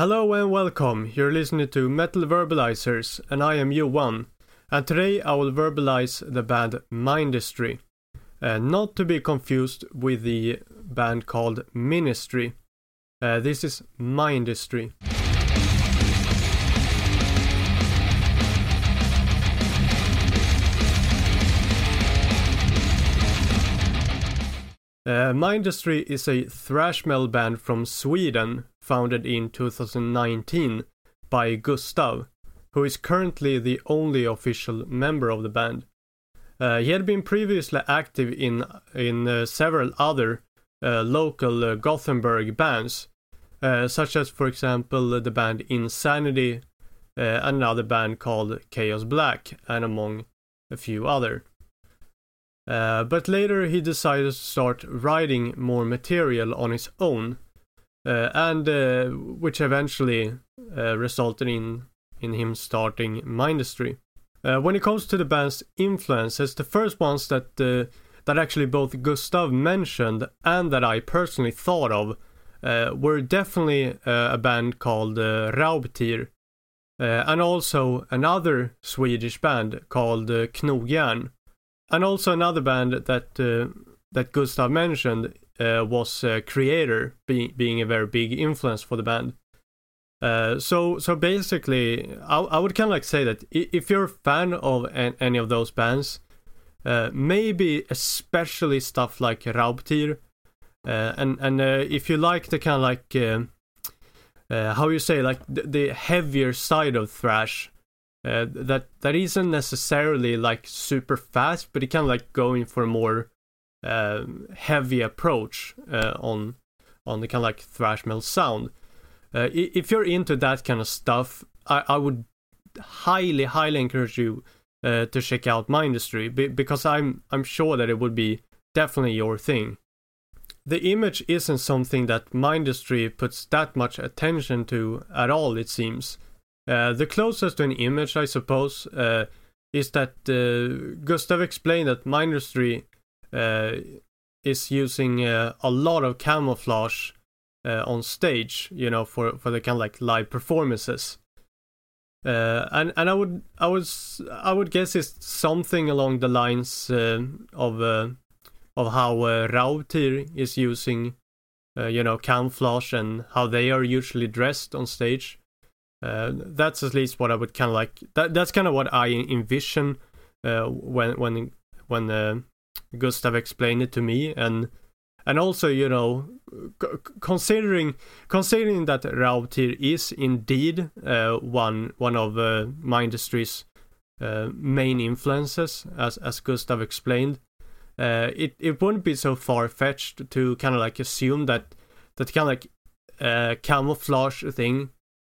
Hello and welcome. You're listening to Metal Verbalizers, and I am Johan. And today I will verbalize the band Mindistry. Uh, not to be confused with the band called Ministry. Uh, this is Mindistry. Uh, Mindistry is a thrash metal band from Sweden, founded in 2019 by Gustav, who is currently the only official member of the band. Uh, he had been previously active in in uh, several other uh, local uh, Gothenburg bands, uh, such as, for example, the band Insanity, uh, another band called Chaos Black, and among a few other. Uh, but later he decided to start writing more material on his own, uh, and uh, which eventually uh, resulted in in him starting Mindistry. Uh, when it comes to the band's influences, the first ones that that actually both Gustav mentioned and that I personally thought of were definitely a band called Raubtier, and also another Swedish band called Knogjärn and also another band that uh, that Gustav mentioned uh, was uh, Kreator, being being a very big influence for the band. Uh, so so basically, I, I would kind of like say that if you're a fan of an, any of those bands, uh, maybe especially stuff like Raubtier, uh, and and if you like the kind of like how you say like the, the heavier side of thrash, uh, that that isn't necessarily like super fast, but it kind of like going for a more uh, heavy approach uh, on on the kind of like thrash metal sound. Uh, if you're into that kind of stuff, I, I would highly highly encourage you uh, to check out my Mindistry because I'm I'm sure that it would be definitely your thing. The image isn't something that Mindistry puts that much attention to at all. It seems. Uh, the closest to an image, I suppose, uh, is that uh, Gustav explained that Mindistry uh, is using uh, a lot of camouflage on stage, you know, for, for the kind of like live performances. and and I would I was I would guess it's something along the lines of of how uh, Raubtier is using, you know, camouflage and how they are usually dressed on stage. Uh, that's at least what I would kind of like. That that's kind of what I envision uh, when when when uh, Gustav explained it to me, and and also you know c- considering considering that Raubtier is indeed uh, one one of uh, Mindistry's uh, main influences, as as Gustav explained. It it wouldn't be so far fetched to kind of like assume that that kind of like camouflage thing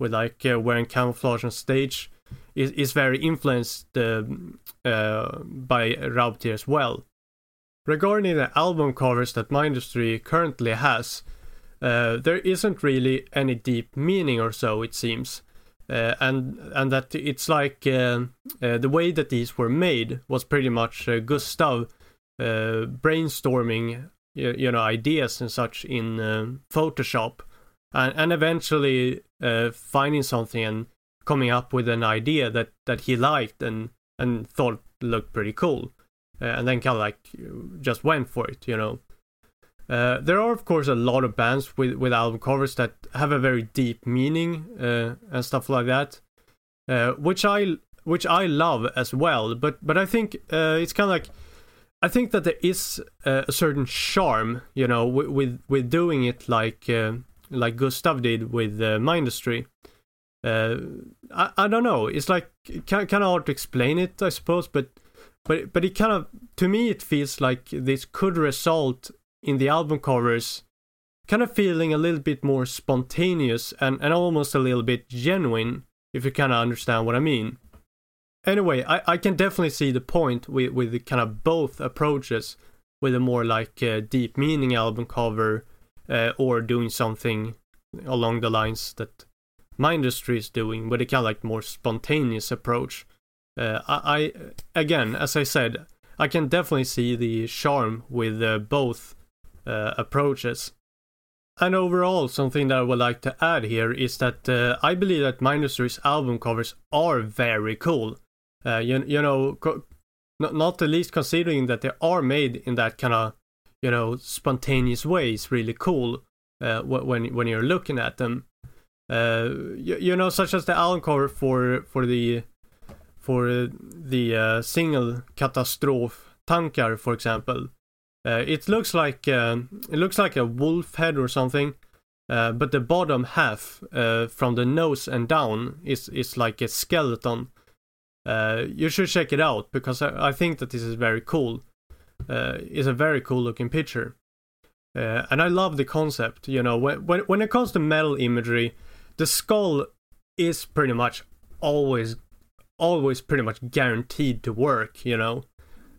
with like uh, wearing camouflage on stage is, is very influenced uh, uh, by Raubtier as well. Regarding the album covers that Mindistry currently has, uh, there isn't really any deep meaning or so it seems. Uh, and and that it's like uh, the way that these were made was pretty much Gustav brainstorming you, you, know ideas and such in Photoshop and, and eventually uh, finding something and coming up with an idea that, that he liked and, and thought looked pretty cool. Uh, and then kind of like just went for it, you know. Uh, there are of course a lot of bands with, with album covers that have a very deep meaning uh, and stuff like that, uh, which I which I love as well. But but I think uh, it's kind of like I think that there is a certain charm, you know, with with, with doing it like like Gustav did with uh, Mindistry. Uh, I, I don't know. It's like kind of hard to explain it, I suppose, but but but it kind of to me it feels like this could result in the album covers kind of feeling a little bit more spontaneous and, and almost a little bit genuine, if you kind of understand what I mean. Anyway, I, I can definitely see the point with, with kind of both approaches, with a more like uh, deep meaning album cover uh, or doing something along the lines that Mindistry is doing with a kind of like more spontaneous approach. Uh, I, I, again, as I said, I can definitely see the charm with uh, both uh, approaches. and overall, something that I would like to add here is that uh, I believe that Mindistry's album covers are very cool. Uh, you, you know, co- not, not the least considering that they are made in that kind of, you know, spontaneous way is really cool uh, when when you're looking at them. Uh, you, you know, such as the album cover for for the for the uh, single Katastrof Tankar, for example. Uh, it looks like uh, it looks like a wolf head or something, uh, but the bottom half from the nose and down is is like a skeleton. You should check it out because I, I think that this is very cool. Uh, it's a very cool looking picture, and I love the concept. You know, when when when it comes to metal imagery, the skull is pretty much always always pretty much guaranteed to work. You know.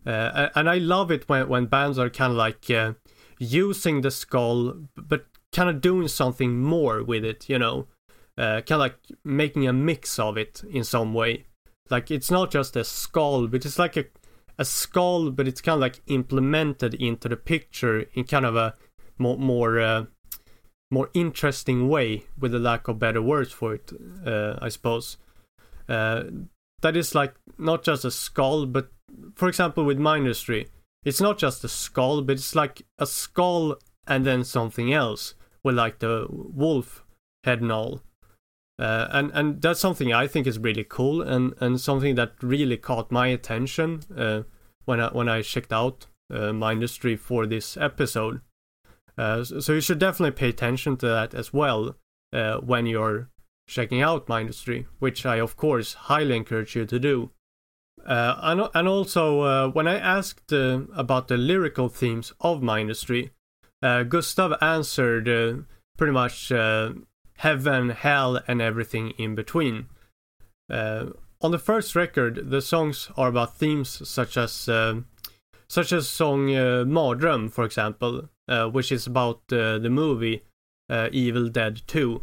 Uh, and I love it when, when bands are kind of like uh, using the skull, but kind of doing something more with it, you know? Uh, kind of like making a mix of it in some way. Like it's not just a skull, but it's like a, a skull, but it's kind of like implemented into the picture in kind of a more, more, uh, more interesting way, with a lack of better words for it, uh, I suppose. Uh, that is like not just a skull, but for example, with Mindistry, it's not just a skull, but it's like a skull and then something else, with like the wolf head and all. Uh, and and that's something I think is really cool and, and something that really caught my attention uh, when I when I checked out uh, Mindistry for this episode. Uh, so you should definitely pay attention to that as well uh, when you're checking out Mindistry, which I of course highly encourage you to do. Uh, and, and also, when I asked about the lyrical themes of Mindistry, uh, Gustav answered pretty much heaven, hell, and everything in between. Uh, on the first record, the songs are about themes such as uh, such as song uh, Mardröm, for example, uh, which is about the movie Evil Dead 2.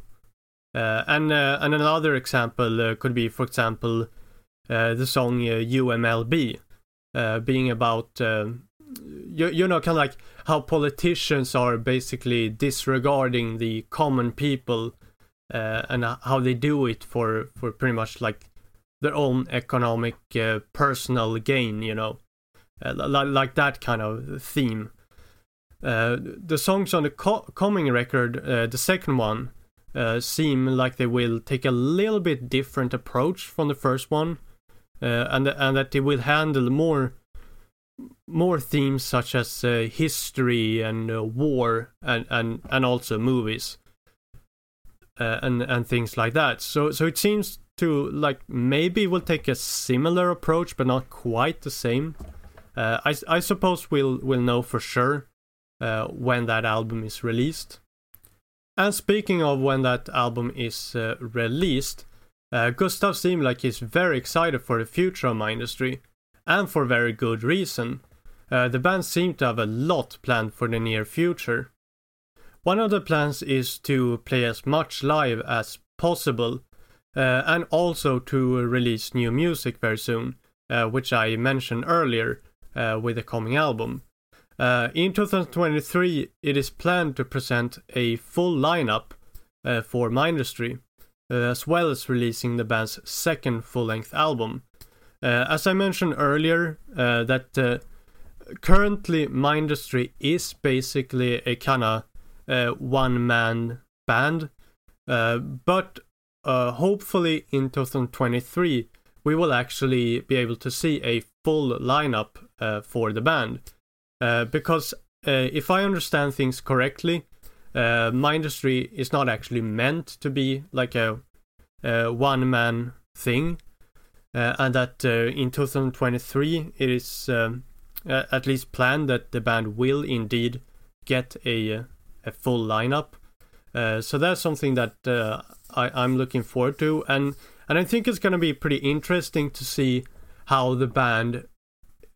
and and another example could be, for example, uh, the song uh, UMLB, uh, being about you, you know kind of like how politicians are basically disregarding the common people and how they do it for for pretty much like their own economic personal gain, you know, like like that kind of theme. Uh, the songs on the co- coming record, uh, the second one, uh, seem like they will take a little bit different approach from the first one uh, and and that they will handle more more themes such as uh, history and uh, war and, and and also movies uh, and and things like that. So so it seems to like maybe we'll take a similar approach, but not quite the same. Uh, I I suppose we'll we'll know for sure uh, when that album is released. And speaking of when that album is released, uh, Gustav seemed like he's very excited for the future of Mindistry, and for very good reason. Uh, the band seem to have a lot planned for the near future. One of the plans is to play as much live as possible, uh, and also to release new music very soon, uh, which I mentioned earlier uh, with the coming album. Uh, in 2023, it is planned to present a full lineup for Mindistry uh, as well as releasing the band's second full-length album. Uh, as I mentioned earlier, uh, that currently Mindistry is basically a kind of one-man band, but hopefully in 2023 we will actually be able to see a full lineup uh, for the band. Uh, because uh, if I understand things correctly, uh, Mindistry is not actually meant to be like a, a one man thing, uh, and that uh, in 2023 it is um, at least planned that the band will indeed get a a full lineup. Uh, so that's something that uh, I, I'm looking forward to, and and I think it's going to be pretty interesting to see how the band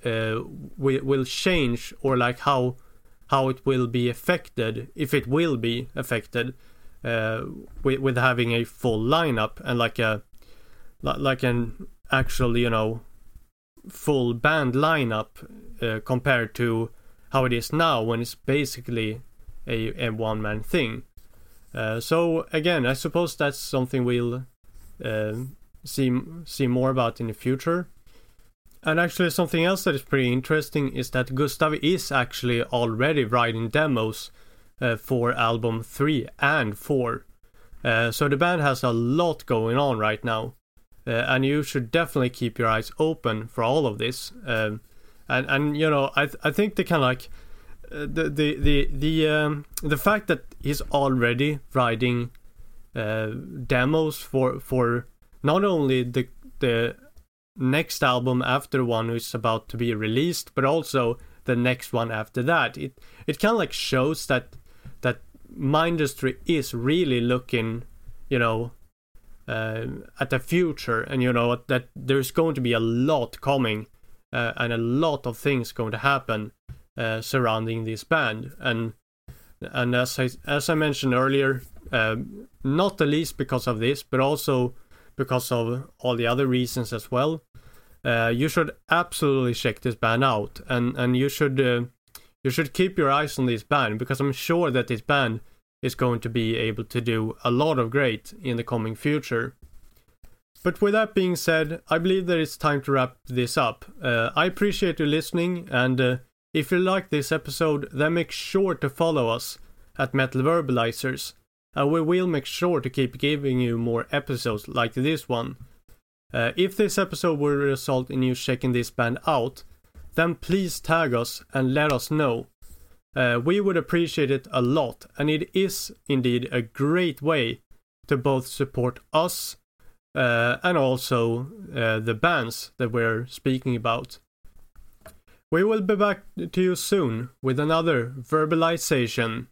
uh, will, will change or like how how it will be affected, if it will be affected, uh, with, with having a full lineup and like a like an actual you know full band lineup uh, compared to how it is now when it's basically a, a one man thing. Uh, so again, I suppose that's something we'll uh, see see more about in the future. And actually, something else that is pretty interesting is that Gustav is actually already writing demos uh, for album three and four. Uh, so the band has a lot going on right now, uh, and you should definitely keep your eyes open for all of this. Um, and and you know, I th- I think they of like the the the the um, the fact that he's already writing uh, demos for for not only the the next album after one which is about to be released, but also the next one after that. It it kind of like shows that that Mindistry is really looking, you know, uh, at the future, and you know that there's going to be a lot coming, uh, and a lot of things going to happen uh, surrounding this band, and and as I as I mentioned earlier, uh, not the least because of this, but also because of all the other reasons as well. Uh, you should absolutely check this band out, and and you should uh, you should keep your eyes on this band because I'm sure that this band is going to be able to do a lot of great in the coming future. But with that being said, I believe that it's time to wrap this up. Uh, I appreciate you listening, and uh, if you like this episode, then make sure to follow us at Metal Verbalizers, and we will make sure to keep giving you more episodes like this one. Uh, if this episode will result in you checking this band out, then please tag us and let us know. Uh, we would appreciate it a lot, and it is indeed a great way to both support us uh, and also uh, the bands that we're speaking about. We will be back to you soon with another verbalization.